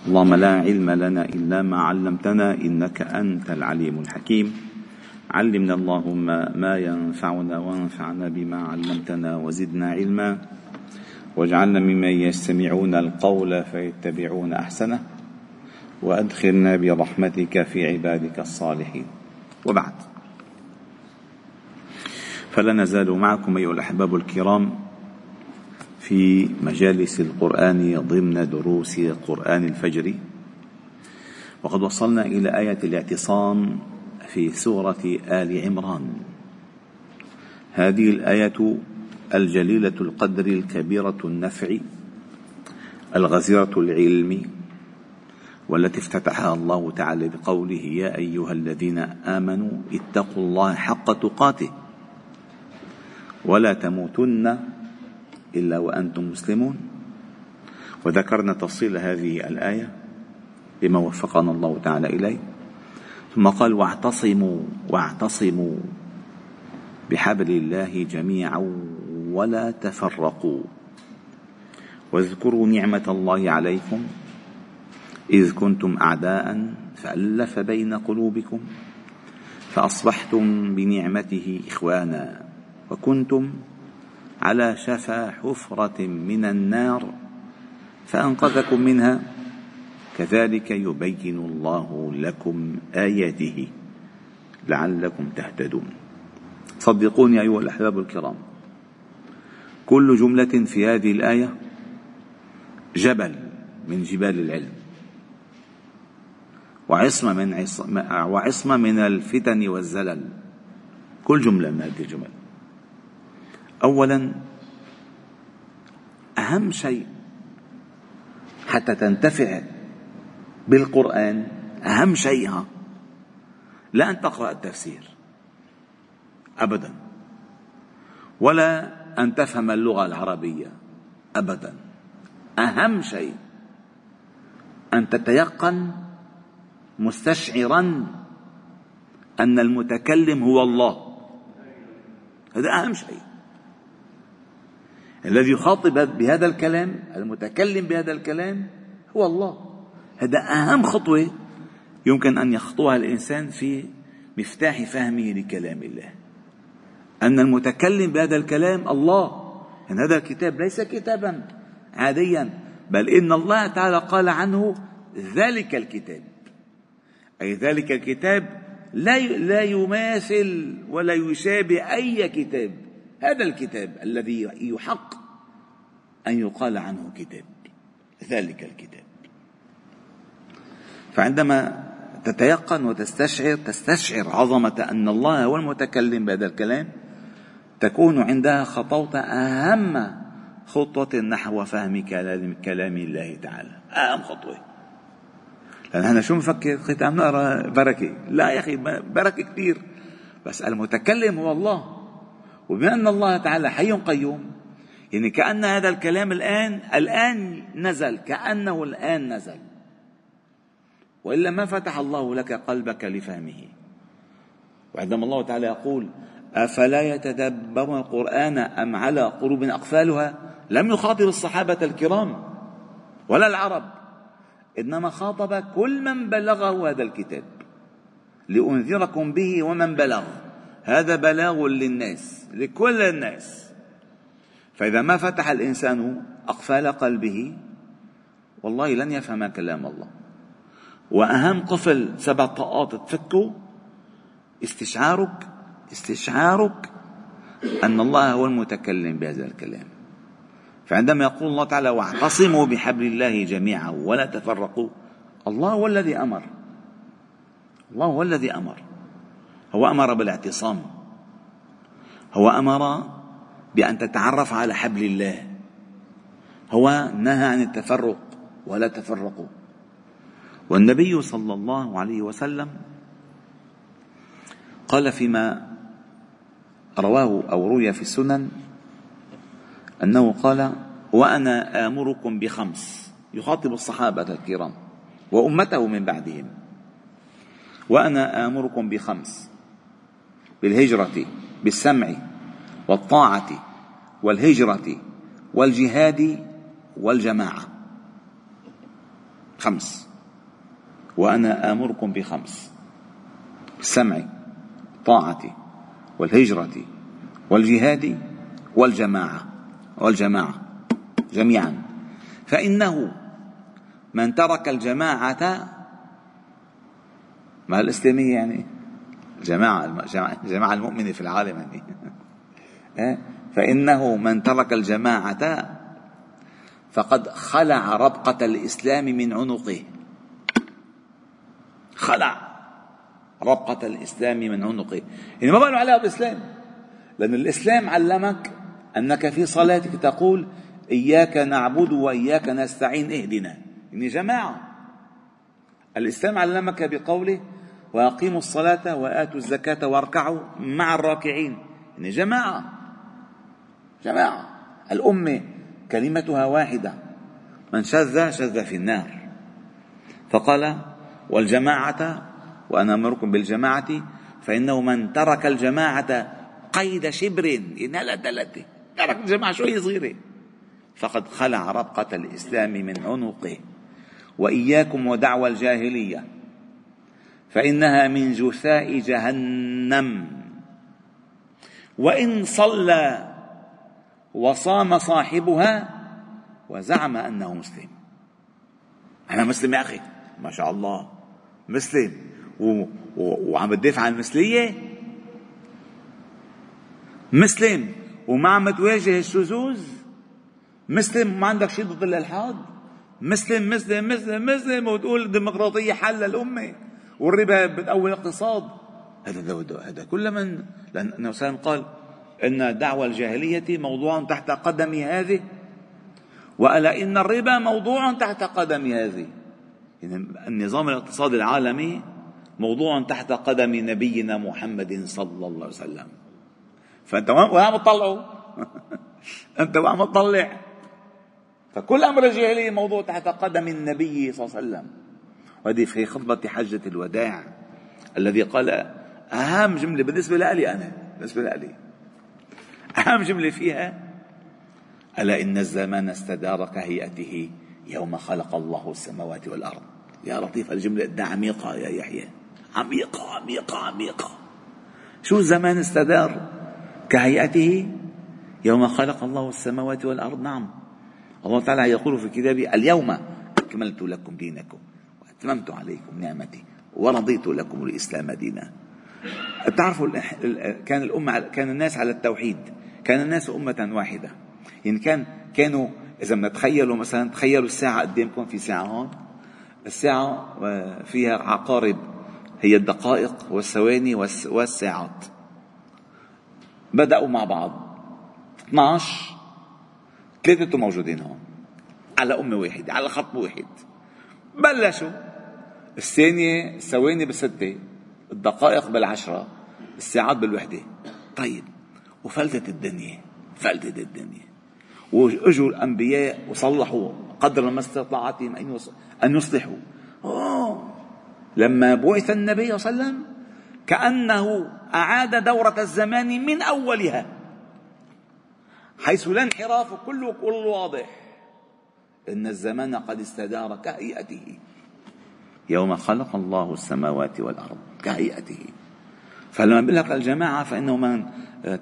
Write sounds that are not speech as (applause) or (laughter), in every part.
اللهم لا علم لنا إلا ما علمتنا إنك أنت العليم الحكيم. علمنا اللهم ما ينفعنا وانفعنا بما علمتنا وزدنا علما. واجعلنا ممن يستمعون القول فيتبعون أحسنه. وأدخلنا برحمتك في عبادك الصالحين. وبعد. فلا نزال معكم أيها الأحباب الكرام. في مجالس القرآن ضمن دروس قرآن الفجر. وقد وصلنا إلى آية الاعتصام في سورة آل عمران. هذه الآية الجليلة القدر الكبيرة النفع الغزيرة العلم والتي افتتحها الله تعالى بقوله يا أيها الذين آمنوا اتقوا الله حق تقاته ولا تموتن إلا وأنتم مسلمون. وذكرنا تفصيل هذه الآية بما وفقنا الله تعالى إليه. ثم قال واعتصموا واعتصموا بحبل الله جميعا ولا تفرقوا. واذكروا نعمة الله عليكم إذ كنتم أعداء فألف بين قلوبكم فأصبحتم بنعمته إخوانا وكنتم على شفا حفرة من النار فأنقذكم منها. كذلك يبين الله لكم آياته لعلكم تهتدون. صدقوني أيها الأحباب الكرام كل جملة في هذه الآية جبل من جبال العلم وعصمة من عصمة وعصمة من الفتن والزلل. كل جملة من هذه الجمل. أولا أهم شيء حتى تنتفع بالقرآن أهم شيء لا أن تقرأ التفسير أبدا ولا أن تفهم اللغة العربية أبدا. أهم شيء أن تتيقن مستشعرا أن المتكلم هو الله. هذا أهم شيء. الذي يخاطب بهذا الكلام المتكلم بهذا الكلام هو الله. هذا أهم خطوة يمكن أن يخطوها الإنسان في مفتاح فهمه لكلام الله. أن المتكلم بهذا الكلام الله. إن هذا الكتاب ليس كتابا عاديا بل إن الله تعالى قال عنه ذلك الكتاب. أي ذلك الكتاب لا لا يماثل ولا يشابه أي كتاب. هذا الكتاب الذي يحق أن يقال عنه كتاب ذلك الكتاب. فعندما تتيقن وتستشعر تستشعر عظمة أن الله هو المتكلم بهذا الكلام تكون عندها خطوت أهم خطوة نحو فهم كلام, كلام الله تعالى. أهم خطوة. لأن إحنا شو بنفكر قلت عم نقرأ بركة. لا يا أخي بركة كثير. بس المتكلم هو الله. وبما أن الله تعالى حي قيوم. يعني كأن هذا الكلام الآن الآن نزل كأنه الآن نزل. وإلا ما فتح الله لك قلبك لفهمه. وعندما الله تعالى يقول أفلا يتدبرون القرآن أم على قلوب أقفالها؟ لم يخاطب الصحابة الكرام ولا العرب. إنما خاطب كل من بلغه هذا الكتاب. لأنذركم به ومن بلغ هذا بلاغ للناس لكل الناس. فإذا ما فتح الإنسان أقفال قلبه والله لن يفهم كلام الله. وأهم قفل سبع طاقات تفكه استشعارك استشعارك أن الله هو المتكلم بهذا الكلام. فعندما يقول الله تعالى واعتصموا بحبل الله جميعا ولا تفرقوا الله هو الذي أمر. الله هو الذي أمر. هو أمر بالاعتصام. هو أمر بأن تتعرف على حبل الله. هو نهى عن التفرق ولا تفرقوا. والنبي صلى الله عليه وسلم قال فيما رواه أو روي في السنن أنه قال وأنا آمركم بخمس. يخاطب الصحابة الكرام وأمته من بعدهم. وأنا آمركم بخمس. بالهجرة بالسمع والطاعة والهجرة والجهاد والجماعة. خمس. وأنا آمركم بخمس. السمع طاعة والهجرة والجهاد والجماعة والجماعة جميعا. فإنه من ترك الجماعة مع الإسلامية يعني جماعة الجماعة المؤمنة في العالم يعني؟ (laughs) فإنه من ترك الجماعة فقد خلع ربقة الإسلام من عنقه. خلع ربقة الإسلام من عنقه. يعني ما بقى له علاقة بالإسلام. لأن الإسلام علمك أنك في صلاتك تقول إياك نعبد وإياك نستعين اهدنا. يعني جماعة. الإسلام علمك بقوله وأقيموا الصلاة وآتوا الزكاة واركعوا مع الراكعين. يعني جماعة جماعة. الأمة كلمتها واحدة من شذ شذ في النار. فقال والجماعة وأنا أمركم بالجماعة فإنه من ترك الجماعة قيد شبر إنها لا دلته ترك الجماعة شوية صغيرة. فقد خلع ربقة الإسلام من عنقه. وإياكم ودعوى الجاهلية. فإنها من جثاء جهنم. وإن صلى وصام صاحبها وزعم أنه مسلم. أنا مسلم يا أخي ما شاء الله. مسلم. و... و... وعم تدافع عن المثلية؟ مسلم. وما عم تواجه الشذوذ مسلم. وما عندك شيء ضد الإلحاد؟ مسلم مسلم مسلم مسلم وتقول الديمقراطية حل الأمة والربا بتقوي الاقتصاد هذا هذا كل من لأن النبي وسلم قال إن دعوة الجاهلية موضوع تحت قدم هذه وألا إن الربا موضوع تحت قدم هذه. يعني النظام الاقتصادي العالمي موضوع تحت قدم نبينا محمد صلى الله عليه وسلم. فأنت وين عم تطلعوا (laughs) أنت وين عم تطلع فكل أمر الجاهلية موضوع تحت قدم النبي صلى الله عليه وسلم. وهذه في خطبة حجة الوداع الذي قال أهم جملة بالنسبة لي أنا بالنسبة لي أهم جملة فيها ألا إن الزمان استدار كهيئته يوم خلق الله السماوات والأرض. يا لطيف الجملة قد عميقة يا يحيى. عميقة عميقة عميقة. شو الزمان استدار كهيئته يوم خلق الله السماوات والأرض؟ نعم. الله تعالى يقول في كتابه اليوم أكملت لكم دينكم. وأتممت عليكم نعمتي ورضيت لكم الإسلام دينا. تعرفوا كان الأمة كان الناس على التوحيد. كان الناس أمة واحدة. يعني كان كانوا إذا بنتخيلوا مثلا تخيلوا الساعة قدامكم في ساعة هون؟ الساعة آه، فيها عقارب. هي الدقائق والثواني والساعات. بدأوا مع بعض. 12 ثلاثة موجودين هون. على أمة واحدة على خط واحد. بلشوا. الثانية الثواني بستة الدقائق بالعشرة الساعات بالوحدة. طيب وفلتت الدنيا فلتت الدنيا. وأجوا الأنبياء وصلحوا قدر ما استطاعتهم أن أن يصلحوا. أوه. لما بعث النبي صلى الله عليه وسلم كأنه أعاد دورة الزمان من أولها حيث لا انحراف كله كل واضح. إن الزمان قد استدار كهيئته. يوم خلق الله السماوات والأرض كهيئته. فلما بيقول لك الجماعة فإنه من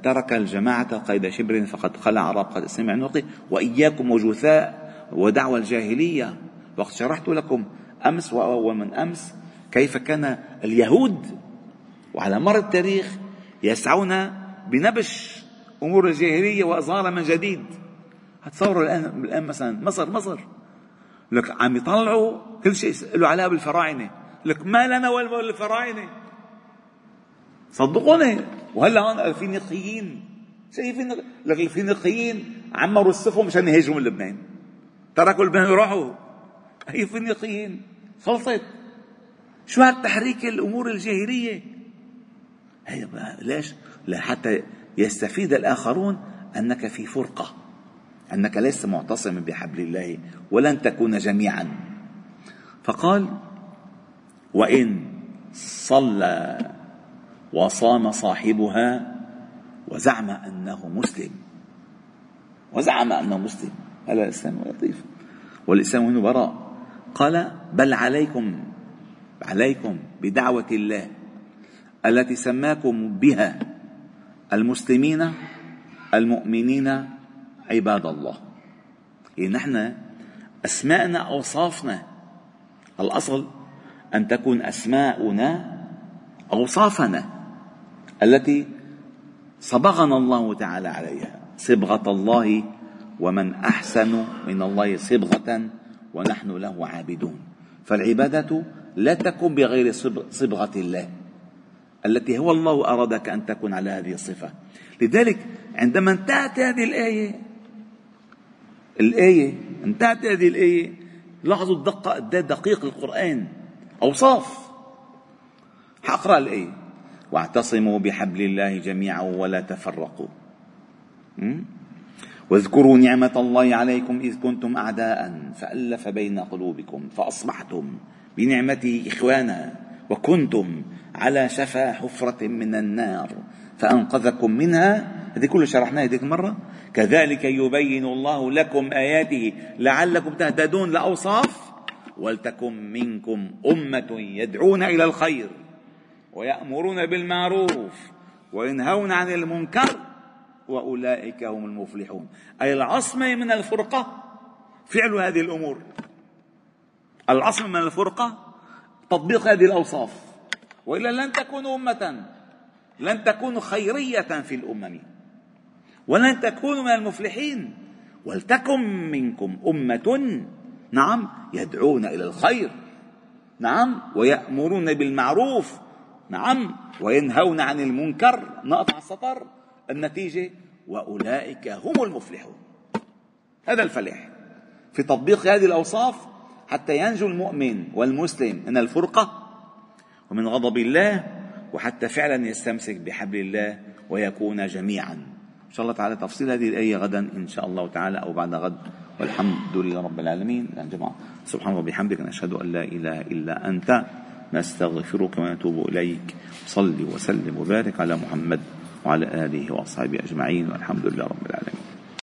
ترك الجماعة قيد شبر فقد خلع رابقة السمع عنقه وإياكم وجثاء ودعوى الجاهلية. وقد شرحت لكم أمس وأول من أمس كيف كان اليهود وعلى مر التاريخ يسعون بنبش أمور الجاهلية وإظهارها من جديد. هتصوروا الآن الآن مثلا مصر مصر. لك عم يطلعوا كل شيء له علاقة بالفراعنة. لك ما لنا ولا الفراعنة صدقوني. وهلا هون الفينيقيين. شايفين لك الفينيقيين عمروا السفن مشان يهاجروا من لبنان. تركوا لبنان وراحوا هي الفينيقيين خلصت شو هالتحريك الأمور الجاهلية؟ هي ليش؟ لحتى يستفيد الآخرون أنك في فرقة. أنك لست معتصما بحبل الله ولن تكون جميعا. فقال وإن صلى وصام صاحبها وزعم أنه مسلم. وزعم أنه مسلم. هذا الإسلام لطيف. والإسلام هنا براء. قال بل عليكم عليكم بدعوة الله التي سماكم بها المسلمين المؤمنين عباد الله. يعني نحن أسماءنا أوصافنا. الأصل أن تكون أسماؤنا أوصافنا التي صبغنا الله تعالى عليها. صبغة الله ومن أحسن من الله صبغة ونحن له عابدون. فالعبادة لا تكون بغير صبغة الله التي هو الله أرادك أن تكون على هذه الصفة. لذلك عندما انتهت هذه الآية الآية انتهت هذه الآية. لاحظوا الدقة قد دقيق القرآن. أوصاف. حقرأ الآية. واعتصموا بحبل الله جميعا ولا تفرقوا. واذكروا نعمة الله عليكم إذ كنتم أعداء فألف بين قلوبكم فأصبحتم بنعمته إخوانا وكنتم على شفا حفرة من النار فأنقذكم منها. هذه كله شرحناها هذيك المرة. كذلك يبين الله لكم آياته لعلكم تهتدون. لأوصاف ولتكن منكم أمة يدعون إلى الخير ويأمرون بالمعروف وينهون عن المنكر وأولئك هم المفلحون. أي العصمة من الفرقة فعل هذه الأمور. العصمة من الفرقة تطبيق هذه الأوصاف. وإلا لن تكونوا أمة لن تكونوا خيرية في الأمم. ولن تكونوا من المفلحين. ولتكن منكم أمة نعم يدعون إلى الخير نعم ويأمرون بالمعروف نعم وينهون عن المنكر نقطع السطر. النتيجة وأولئك هم المفلحون. هذا الفلاح. في تطبيق هذه الأوصاف حتى ينجو المؤمن والمسلم من الفرقة ومن غضب الله وحتى فعلا يستمسك بحبل الله ويكون جميعا. إن شاء الله تعالى تفصيل هذه الآية غدا إن شاء الله تعالى أو بعد غد والحمد لله رب العالمين. يا جماعة سبحان الله وبحمدك نشهد أن لا إله إلا أنت نستغفرك ونتوب إليك. صل وسلم وبارك على محمد وعلى آله وأصحابه أجمعين والحمد لله رب العالمين.